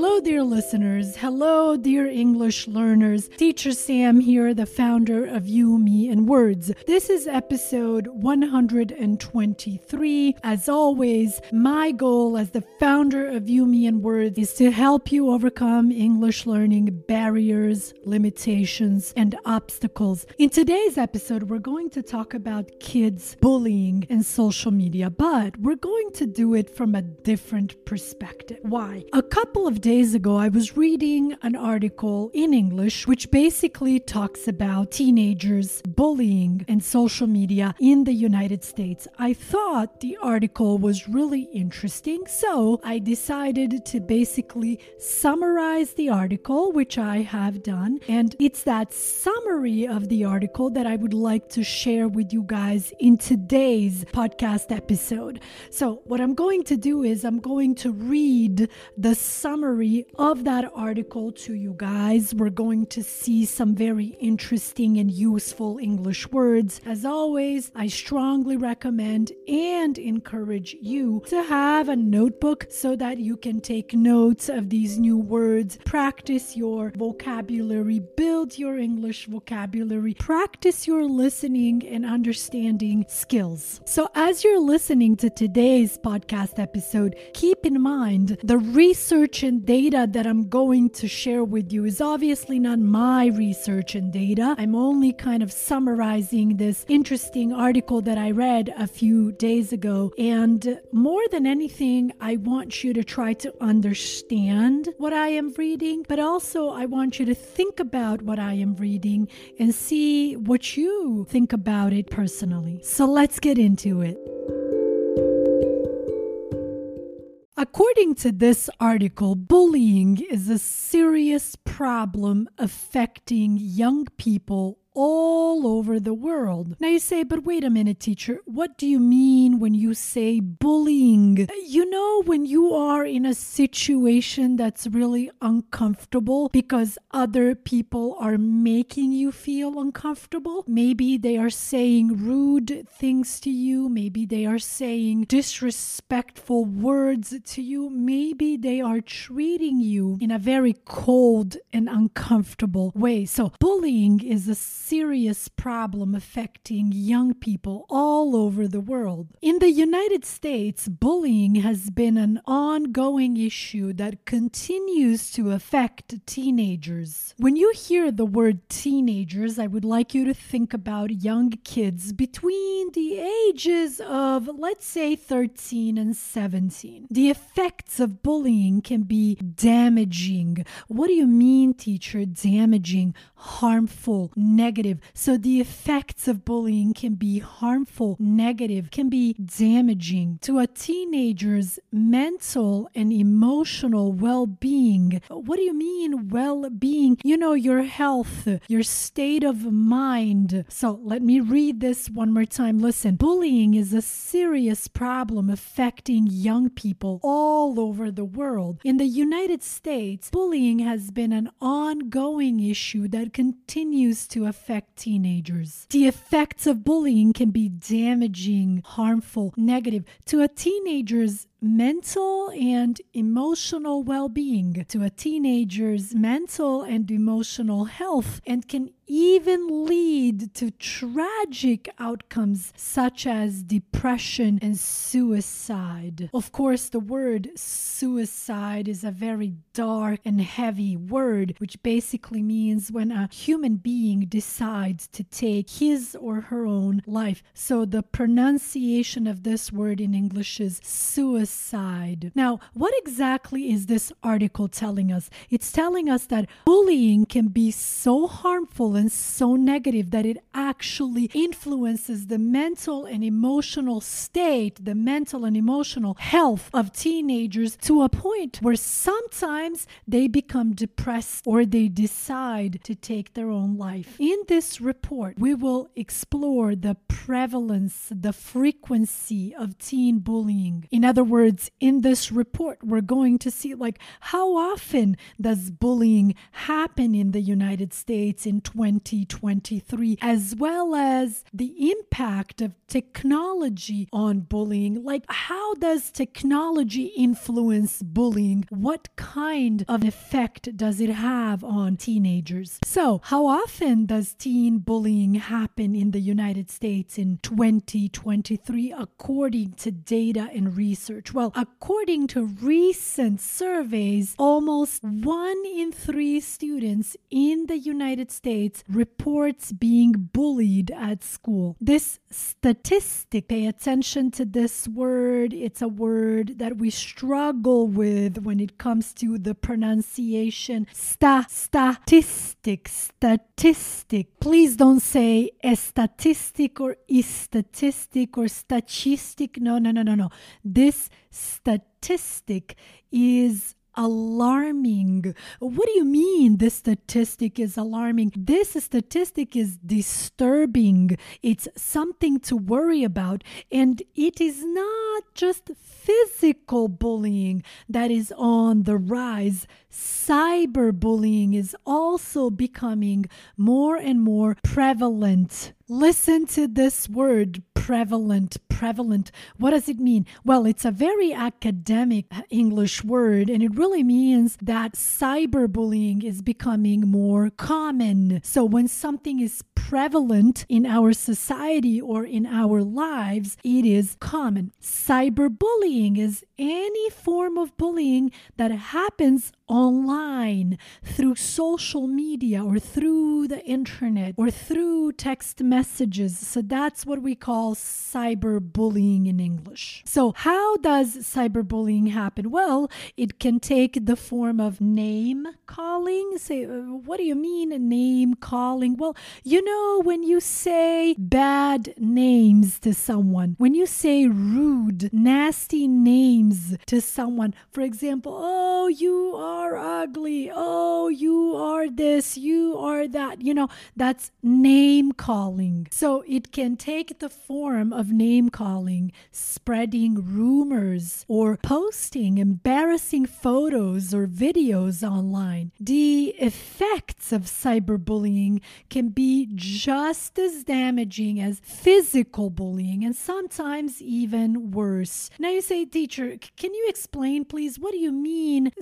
Hello, dear listeners. Hello, dear English learners. Teacher Sam here, the founder of You, Me, and Words. This is episode 123. As always, my goal as the founder of You, Me, and Words is to help you overcome English learning barriers, limitations, and obstacles. In today's episode, we're going to talk about kids bullying and social media, but we're going to do it from a different perspective. Why? A couple of days ago, I was reading an article in English which basically talks about teenagers bullying and social media in the United States. I thought the article was really interesting, so I decided to basically summarize the article, which I have done. And it's that summary of the article that I would like to share with you guys in today's podcast episode. So, what I'm going to do is I'm going to read the summary summary of that article to you guys. We're going to see some very interesting and useful English words. As always, I strongly recommend and encourage you to have a notebook so that you can take notes of these new words, practice your vocabulary, build your English vocabulary, practice your listening and understanding skills. So, as you're listening to today's podcast episode, keep in mind the research and data that I'm going to share with you is obviously not my research and data. I'm only kind of summarizing this interesting article that I read a few days ago. And more than anything, I want you to try to understand what I am reading, but also I want you to think about what I am reading and see what you think about it personally. So let's get into it. According to this article, bullying is a serious problem affecting young people all over the world. Now you say, but wait a minute, teacher, what do you mean when you say bullying? You know, when you are in a situation that's really uncomfortable because other people are making you feel uncomfortable, maybe they are saying rude things to you, maybe they are saying disrespectful words to you, maybe they are treating you in a very cold and uncomfortable way. So, bullying is a serious problem affecting young people all over the world. In the United States, bullying has been an ongoing issue that continues to affect teenagers. When you hear the word teenagers, I would like you to think about young kids between the ages of, let's say, 13 and 17. The effects of bullying can be damaging. What do you mean, teacher? Damaging, harmful, negative negative. So the effects of bullying can be harmful, negative, can be damaging to a teenager's mental and emotional well being. What do you mean, well being? You know, your health, your state of mind. So let me read this one more time. Listen, bullying is a serious problem affecting young people all over the world. In the United States, bullying has been an ongoing issue that continues to affect affect teenagers. The effects of bullying can be damaging, harmful, negative to a teenager's mental and emotional well being, to a teenager's mental and emotional health, and can even lead to tragic outcomes such as depression and suicide. Of course, the word suicide is a very dark and heavy word, which basically means when a human being decides to take his or her own life. So the pronunciation of this word in English is suicide Now, what exactly is this article telling us? It's telling us that bullying can be so harmful and so negative that it actually influences the mental and emotional state, the mental and emotional health of teenagers to a point where sometimes they become depressed or they decide to take their own life. In this report, we will explore the prevalence, the frequency of teen bullying. In other words, in this report, we're going to see like how often does bullying happen in the United States in 2023, as well as the impact of technology on bullying. Like, how does technology influence bullying? What kind of effect does it have on teenagers? So, how often does teen bullying happen in the United States in 2023, according to data and research? Well, according to recent surveys, almost one in three students in the United States reports being bullied at school. This statistic, pay attention to this word. It's a word that we struggle with when it comes to the pronunciation. Sta, statistic, statistic. Please don't say a statistic or is statistic or statistic. No, no, no, no, no. This statistic is alarming. What do you mean this statistic is alarming? This statistic is disturbing. It's something to worry about. And it is not just physical bullying that is on the rise. Cyberbullying is also becoming more and more prevalent. Listen to this word prevalent. Prevalent. What does it mean? Well, it's a very academic English word, and it really means that cyberbullying is becoming more common. So when something is prevalent in our society or in our lives, it is common. Cyberbullying is any form of bullying that happens online through social media or through the internet or through text messages. So that's what we call cyberbullying in English. So, how does cyberbullying happen? Well, it can take the form of name calling. Say, uh, what do you mean, name calling? Well, you know, know when you say bad names to someone, when you say rude, nasty names to someone, for example, oh, you are ugly, oh, you are this, you are that, you know, that's name calling. So it can take the form of name calling, spreading rumors, or posting embarrassing photos or videos online. The effects of cyberbullying can be just as damaging as physical bullying and sometimes even worse. Now you say, teacher, can you explain, please, what do you mean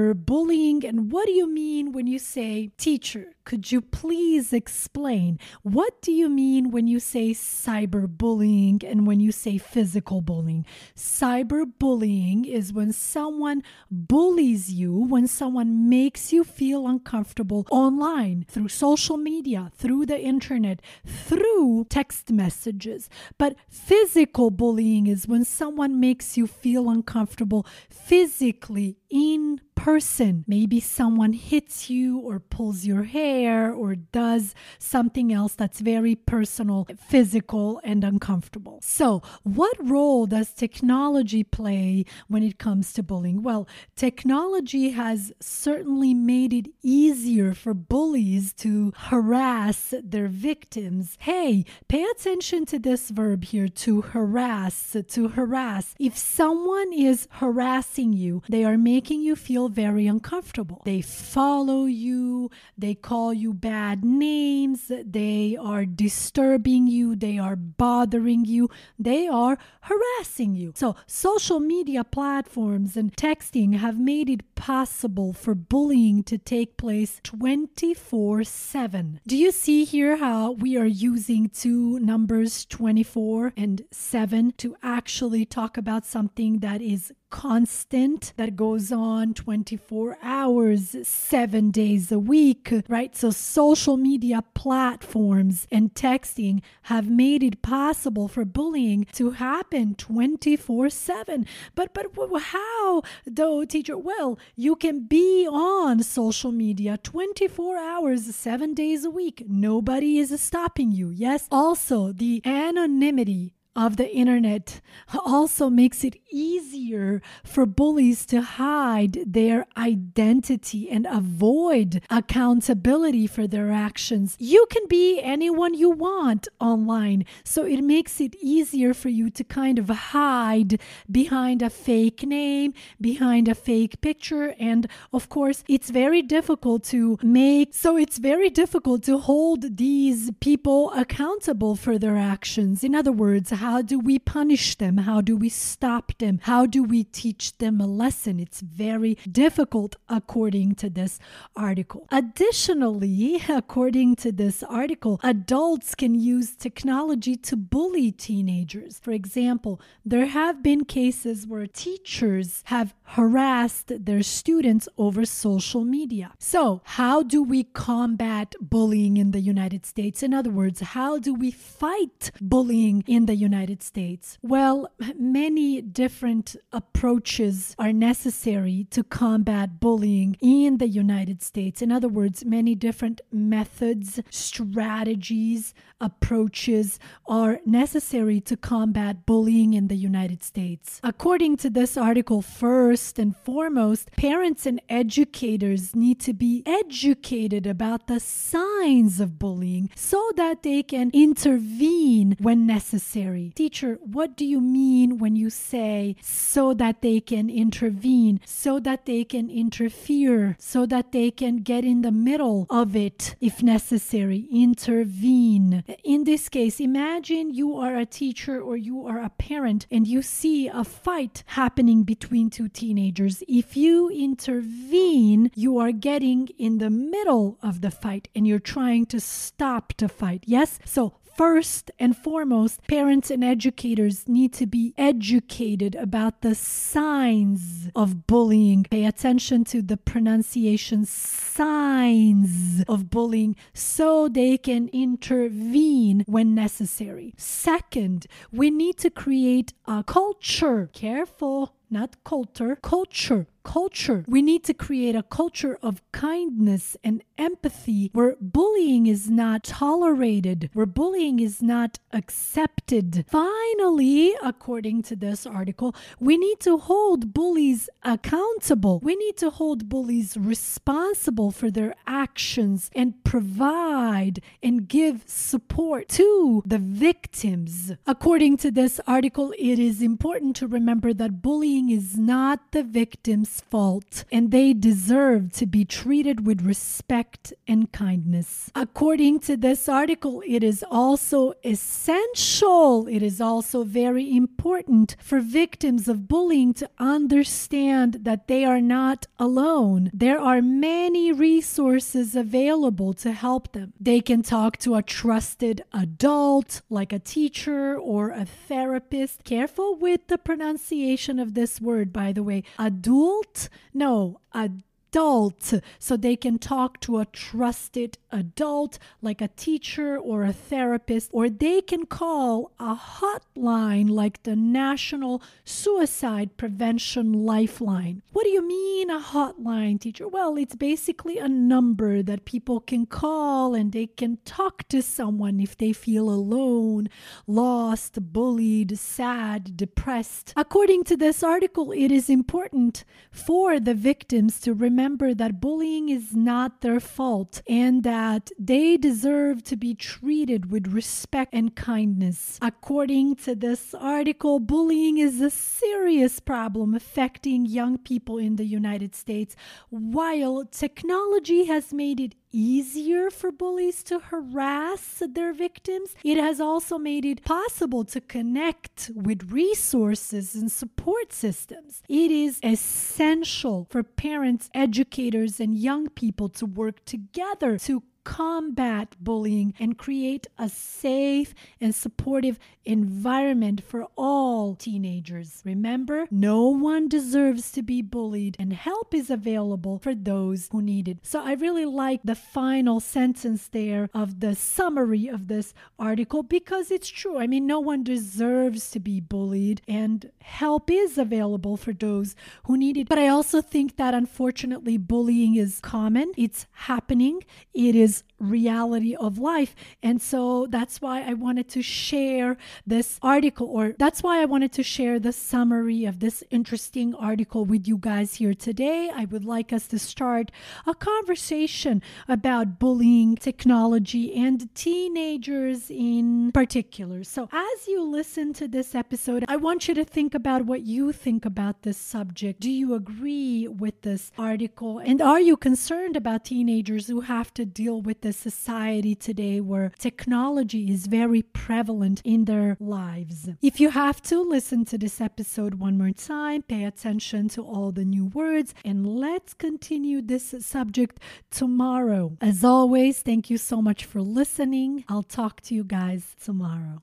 cyberbullying and what do you mean when you say, teacher, could you please explain what do you mean when you say cyberbullying and when you say physical bullying? Cyberbullying is when someone bullies you, when someone makes you feel uncomfortable online through social media, through the internet, through text messages. But physical bullying is when someone makes you feel uncomfortable physically in person. Maybe someone hits you or pulls your hair or does something else that's very personal, physical, and uncomfortable. So, what role does technology play when it comes to bullying? Well, technology has certainly made it easier for bullies to harass their victims. Hey, pay attention to this verb here to harass, to harass. If someone is harassing you, they are making you feel very uncomfortable. They follow you, they call you bad names, they are disturbing you, they are bothering you, they are harassing you. So, social media platforms and texting have made it possible for bullying to take place 24 7. Do you see here how we are using two numbers, 24 and 7, to actually talk about something that is constant, that goes on 24 hours, seven days a week, right? So social media platforms and texting have made it possible for bullying to happen 24 7. But, but how though, teacher? Well, you can be on social media 24 hours, seven days a week. Nobody is stopping you. Yes. Also, the anonymity of the internet also makes it easier for bullies to hide their identity and avoid accountability for their actions. You can be anyone you want online, so it makes it easier for you to kind of hide behind a fake name, behind a fake picture, and of course, it's very difficult to make so it's very difficult to hold these people accountable for their actions. In other words, how do we punish them? How do we stop them? How do we teach them a lesson? It's very difficult, according to this article. Additionally, according to this article, adults can use technology to bully teenagers. For example, there have been cases where teachers have harassed their students over social media. So, how do we combat bullying in the United States? In other words, how do we fight bullying in the United States? Well, many different approaches are necessary to combat bullying in the United States. In other words, many different methods, strategies, approaches are necessary to combat bullying in the United States. According to this article, first and foremost, parents and educators need to be educated about the signs of bullying so that they can intervene when necessary. Teacher, what do you mean when you say so that they can intervene, so that they can interfere, so that they can get in the middle of it if necessary? Intervene in this case, imagine you are a teacher or you are a parent and you see a fight happening between two teenagers. If you intervene, you are getting in the middle of the fight and you're trying to stop the fight. Yes? So First and foremost, parents and educators need to be educated about the signs of bullying. Pay attention to the pronunciation signs of bullying so they can intervene when necessary. Second, we need to create a culture. Careful not culture, culture, culture. We need to create a culture of kindness and empathy where bullying is not tolerated, where bullying is not accepted. Finally, according to this article, we need to hold bullies accountable. We need to hold bullies responsible for their actions and provide and give support to the victims. According to this article, it is important to remember that bullying is not the victim's fault, and they deserve to be treated with respect and kindness. According to this article, it is also essential, it is also very important for victims of bullying to understand that they are not alone. There are many resources available to help them. They can talk to a trusted adult, like a teacher or a therapist. Careful with the pronunciation of this this word, by the way. Adult? No, adult adult so they can talk to a trusted adult like a teacher or a therapist, or they can call a hotline like the National Suicide Prevention Lifeline. What do you mean, a hotline, teacher? Well, it's basically a number that people can call and they can talk to someone if they feel alone, lost, bullied, sad, depressed. According to this article, it is important for the victims to remember remember that bullying is not their fault and that they deserve to be treated with respect and kindness. According to this article, bullying is a serious problem affecting young people in the United States. While technology has made it easier for bullies to harass their victims, it has also made it possible to connect with resources and support systems. It is essential for parents, educators, and young people to work together to combat bullying and create a safe and supportive environment for all teenagers. Remember, no one deserves to be bullied, and help is available for those who need it. So I really like the final sentence there of the summary of this article because it's true. I mean, no one deserves to be bullied, and help is available for those who need it. But I also think that unfortunately, bullying is common, it's happening, it is is reality of life. And so that's why I wanted to share this article, or that's why I wanted to share the summary of this interesting article with you guys here today. I would like us to start a conversation about bullying, technology, and teenagers in particular. So as you listen to this episode, I want you to think about what you think about this subject. Do you agree with this article? And are you concerned about teenagers who have to deal with this society today where technology is very prevalent in their lives? If you have to, listen to this episode one more time, pay attention to all the new words, and let's continue this subject tomorrow. As always, thank you so much for listening. I'll talk to you guys tomorrow.